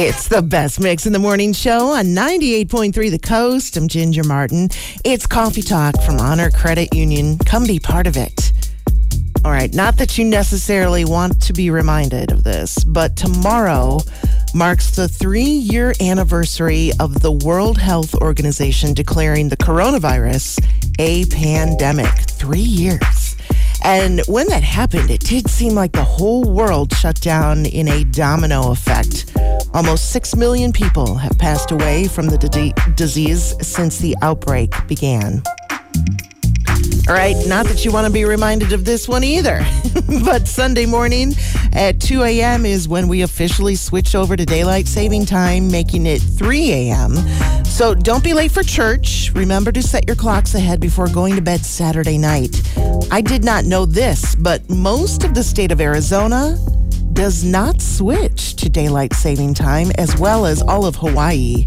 It's the best mix in the morning show on 98.3 The Coast. I'm Ginger Martin. It's Coffee Talk from Honor Credit Union. Come be part of it. All right, not that you necessarily want to be reminded of this, but tomorrow marks the three year anniversary of the World Health Organization declaring the coronavirus a pandemic. Three years. And when that happened, it did seem like the whole world shut down in a domino effect. Almost 6 million people have passed away from the disease since the outbreak began. All right, not that you want to be reminded of this one either, but Sunday morning at 2 a.m. is when we officially switch over to daylight saving time, making it 3 a.m. So don't be late for church. Remember to set your clocks ahead before going to bed Saturday night. I did not know this, but most of the state of Arizona does not switch to daylight saving time, as well as all of Hawaii.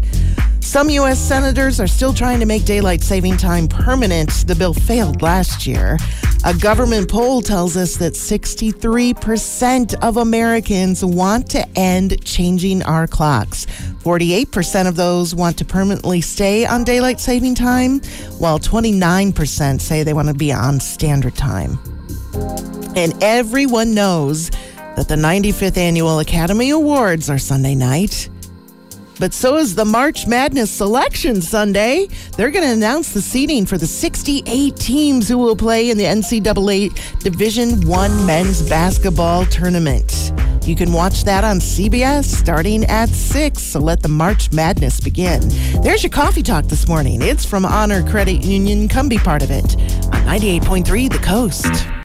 Some U.S. senators are still trying to make daylight saving time permanent. The bill failed last year. A government poll tells us that 63% of Americans want to end changing our clocks. 48% of those want to permanently stay on daylight saving time, while 29% say they want to be on standard time. And everyone knows that the 95th Annual Academy Awards are Sunday night. But so is the March Madness Selection Sunday. They're going to announce the seeding for the 68 teams who will play in the NCAA Division One Men's Basketball Tournament. You can watch that on CBS starting at 6, so let the March Madness begin. There's your coffee talk this morning. It's from Honor Credit Union. Come be part of it on 98.3 The Coast.